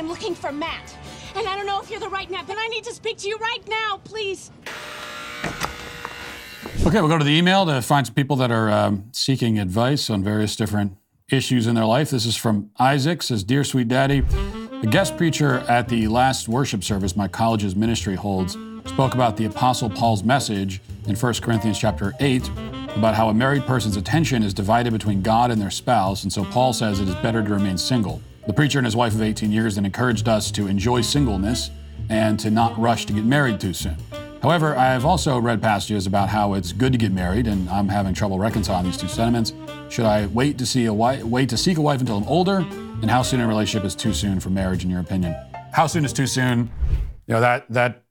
I'm looking for Matt. And I don't know if you're the right Matt, but I need to speak to you right now, please. Okay, we'll go to the email to find some people that are um, seeking advice on various different issues in their life. This is from Isaac, says, Dear Sweet Daddy, the guest preacher at the last worship service my college's ministry holds spoke about the Apostle Paul's message in 1 Corinthians chapter 8 about how a married person's attention is divided between God and their spouse, and so Paul says it is better to remain single. The preacher and his wife of 18 years then encouraged us to enjoy singleness and to not rush to get married too soon. However, I have also read passages about how it's good to get married, and I'm having trouble reconciling these two sentiments. Should I wait to see a wife, wait to seek a wife until I'm older? And how soon a relationship is too soon for marriage, in your opinion? How soon is too soon? You know that that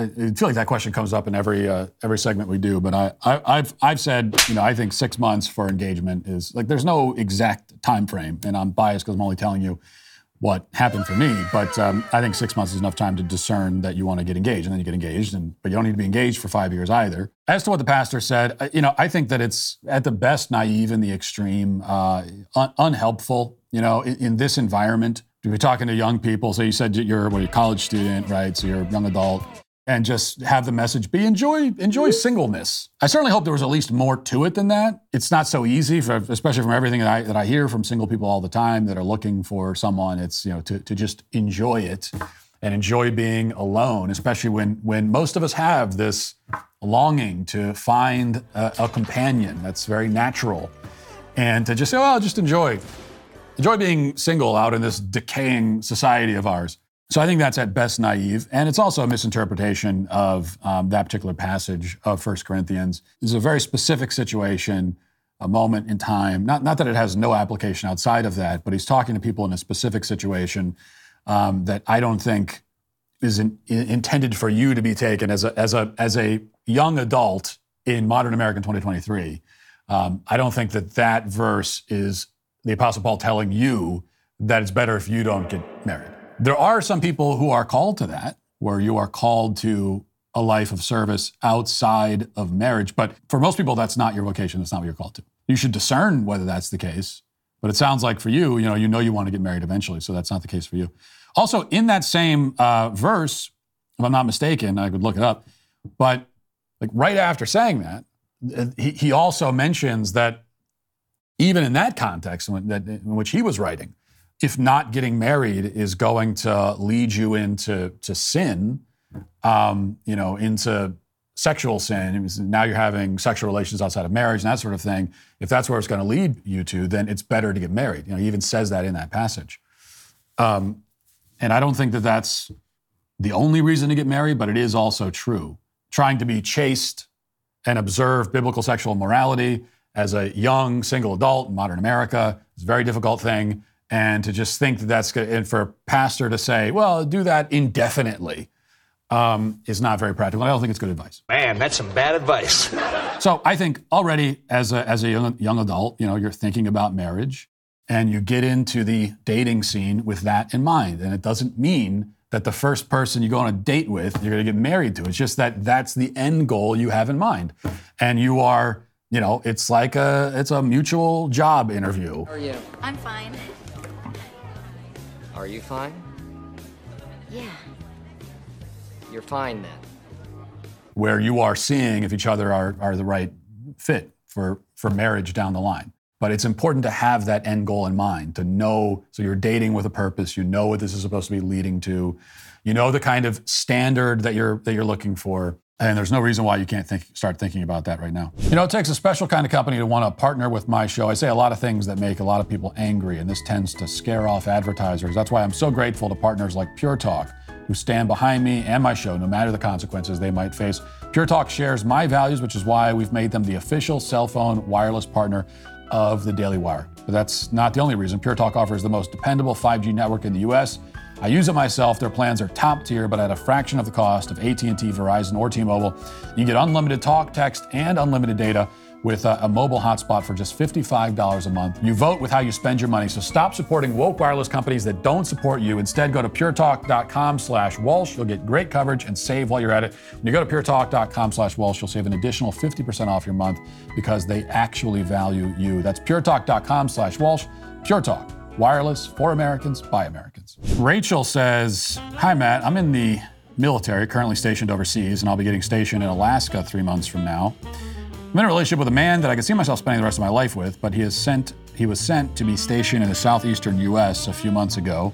I feel like that question comes up in every uh, every segment we do. But I, I have I've said you know I think six months for engagement is like there's no exact time frame, and I'm biased because I'm only telling you what happened for me. But um, I think six months is enough time to discern that you want to get engaged, and then you get engaged, and but you don't need to be engaged for five years either. As to what the pastor said, you know, I think that it's at the best naive in the extreme, uh, un- unhelpful. You know, in, in this environment, you're talking to young people. So you said you're what, a college student, right? So you're a young adult and just have the message be enjoy enjoy mm-hmm. singleness. I certainly hope there was at least more to it than that. It's not so easy, for, especially from everything that I that I hear from single people all the time that are looking for someone. It's you know to to just enjoy it and enjoy being alone, especially when when most of us have this longing to find a, a companion. That's very natural, and to just say, "Oh, I'll just enjoy." Enjoy being single out in this decaying society of ours. So I think that's at best naive, and it's also a misinterpretation of um, that particular passage of 1 Corinthians. Is a very specific situation, a moment in time. Not, not that it has no application outside of that, but he's talking to people in a specific situation um, that I don't think is in, in, intended for you to be taken as a, as a, as a young adult in modern American 2023. Um, I don't think that that verse is the Apostle Paul telling you that it's better if you don't get married. There are some people who are called to that, where you are called to a life of service outside of marriage. But for most people, that's not your vocation. That's not what you're called to. You should discern whether that's the case. But it sounds like for you, you know, you know you want to get married eventually, so that's not the case for you. Also, in that same uh, verse, if I'm not mistaken, I could look it up, but like right after saying that, he, he also mentions that even in that context, that, in which he was writing, if not getting married is going to lead you into to sin, um, you know, into sexual sin, now you're having sexual relations outside of marriage and that sort of thing. If that's where it's going to lead you to, then it's better to get married. You know, he even says that in that passage. Um, and I don't think that that's the only reason to get married, but it is also true. Trying to be chaste and observe biblical sexual morality as a young single adult in modern America is a very difficult thing and to just think that that's good, and for a pastor to say, well, do that indefinitely um, is not very practical. I don't think it's good advice. Man, that's some bad advice. so I think already as a, as a young, young adult, you know, you're thinking about marriage and you get into the dating scene with that in mind. And it doesn't mean that the first person you go on a date with, you're going to get married to. It's just that that's the end goal you have in mind. And you are, you know, it's like a, it's a mutual job interview. How are you? I'm fine. Are you fine? Yeah. You're fine then. Where you are seeing if each other are, are the right fit for, for marriage down the line. But it's important to have that end goal in mind, to know, so you're dating with a purpose, you know what this is supposed to be leading to, you know the kind of standard that you're that you're looking for. And there's no reason why you can't think, start thinking about that right now. You know, it takes a special kind of company to want to partner with my show. I say a lot of things that make a lot of people angry, and this tends to scare off advertisers. That's why I'm so grateful to partners like Pure Talk, who stand behind me and my show, no matter the consequences they might face. Pure Talk shares my values, which is why we've made them the official cell phone wireless partner of the Daily Wire. But that's not the only reason. Pure Talk offers the most dependable 5G network in the U.S. I use it myself. Their plans are top tier, but at a fraction of the cost of AT&T, Verizon, or T-Mobile. You get unlimited talk, text, and unlimited data with a, a, mobile hotspot for just $55 a month. You vote with how you spend your money, so stop supporting woke wireless companies that don't support you. Instead, go to puretalk.com slash Walsh. You'll get great coverage and save while you're at it. When you go to puretalk.com slash Walsh, you'll save an additional 50% off your month because they actually value you. That's puretalk.com slash Walsh. Pure Talk Wireless for Americans by Americans. Rachel says, Hi, Matt. I'm in the military, currently stationed overseas, and I'll be getting stationed in Alaska three months from now. I'm in a relationship with a man that I can see myself spending the rest of my life with, but he is sent. He was sent to be stationed in the southeastern U.S. a few months ago.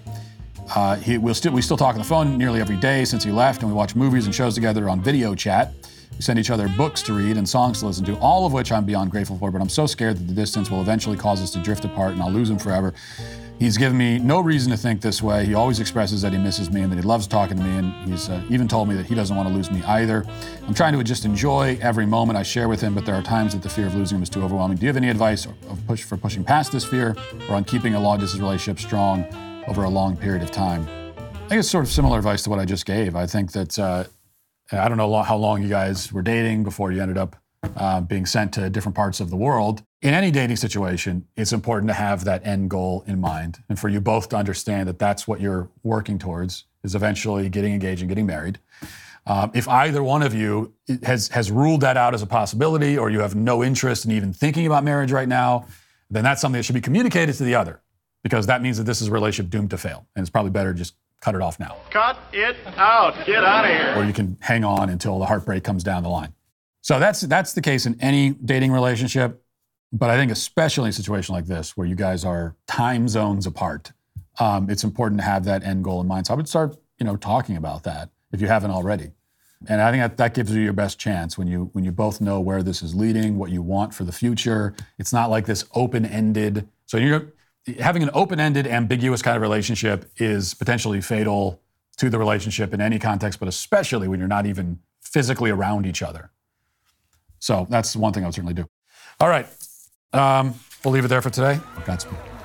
Uh, he, we'll still, we still talk on the phone nearly every day since he left, and we watch movies and shows together on video chat. We send each other books to read and songs to listen to, all of which I'm beyond grateful for, but I'm so scared that the distance will eventually cause us to drift apart and I'll lose him forever. He's given me no reason to think this way. He always expresses that he misses me and that he loves talking to me, and he's uh, even told me that he doesn't want to lose me either. I'm trying to just enjoy every moment I share with him, but there are times that the fear of losing him is too overwhelming. Do you have any advice push, for pushing past this fear or on keeping a long distance relationship strong over a long period of time? I it's sort of similar advice to what I just gave. I think that uh, I don't know how long you guys were dating before you ended up uh, being sent to different parts of the world. In any dating situation, it's important to have that end goal in mind, and for you both to understand that that's what you're working towards is eventually getting engaged and getting married. Um, if either one of you has has ruled that out as a possibility, or you have no interest in even thinking about marriage right now, then that's something that should be communicated to the other, because that means that this is a relationship doomed to fail, and it's probably better to just cut it off now. Cut it out. Get out of here. Or you can hang on until the heartbreak comes down the line. So that's that's the case in any dating relationship, but I think especially in a situation like this where you guys are time zones apart, um, it's important to have that end goal in mind. So I would start, you know, talking about that if you haven't already. And I think that, that gives you your best chance when you when you both know where this is leading, what you want for the future. It's not like this open-ended. So you're having an open-ended, ambiguous kind of relationship is potentially fatal to the relationship in any context, but especially when you're not even physically around each other. So that's one thing I would certainly do. All right. Um, we'll leave it there for today. Godspeed.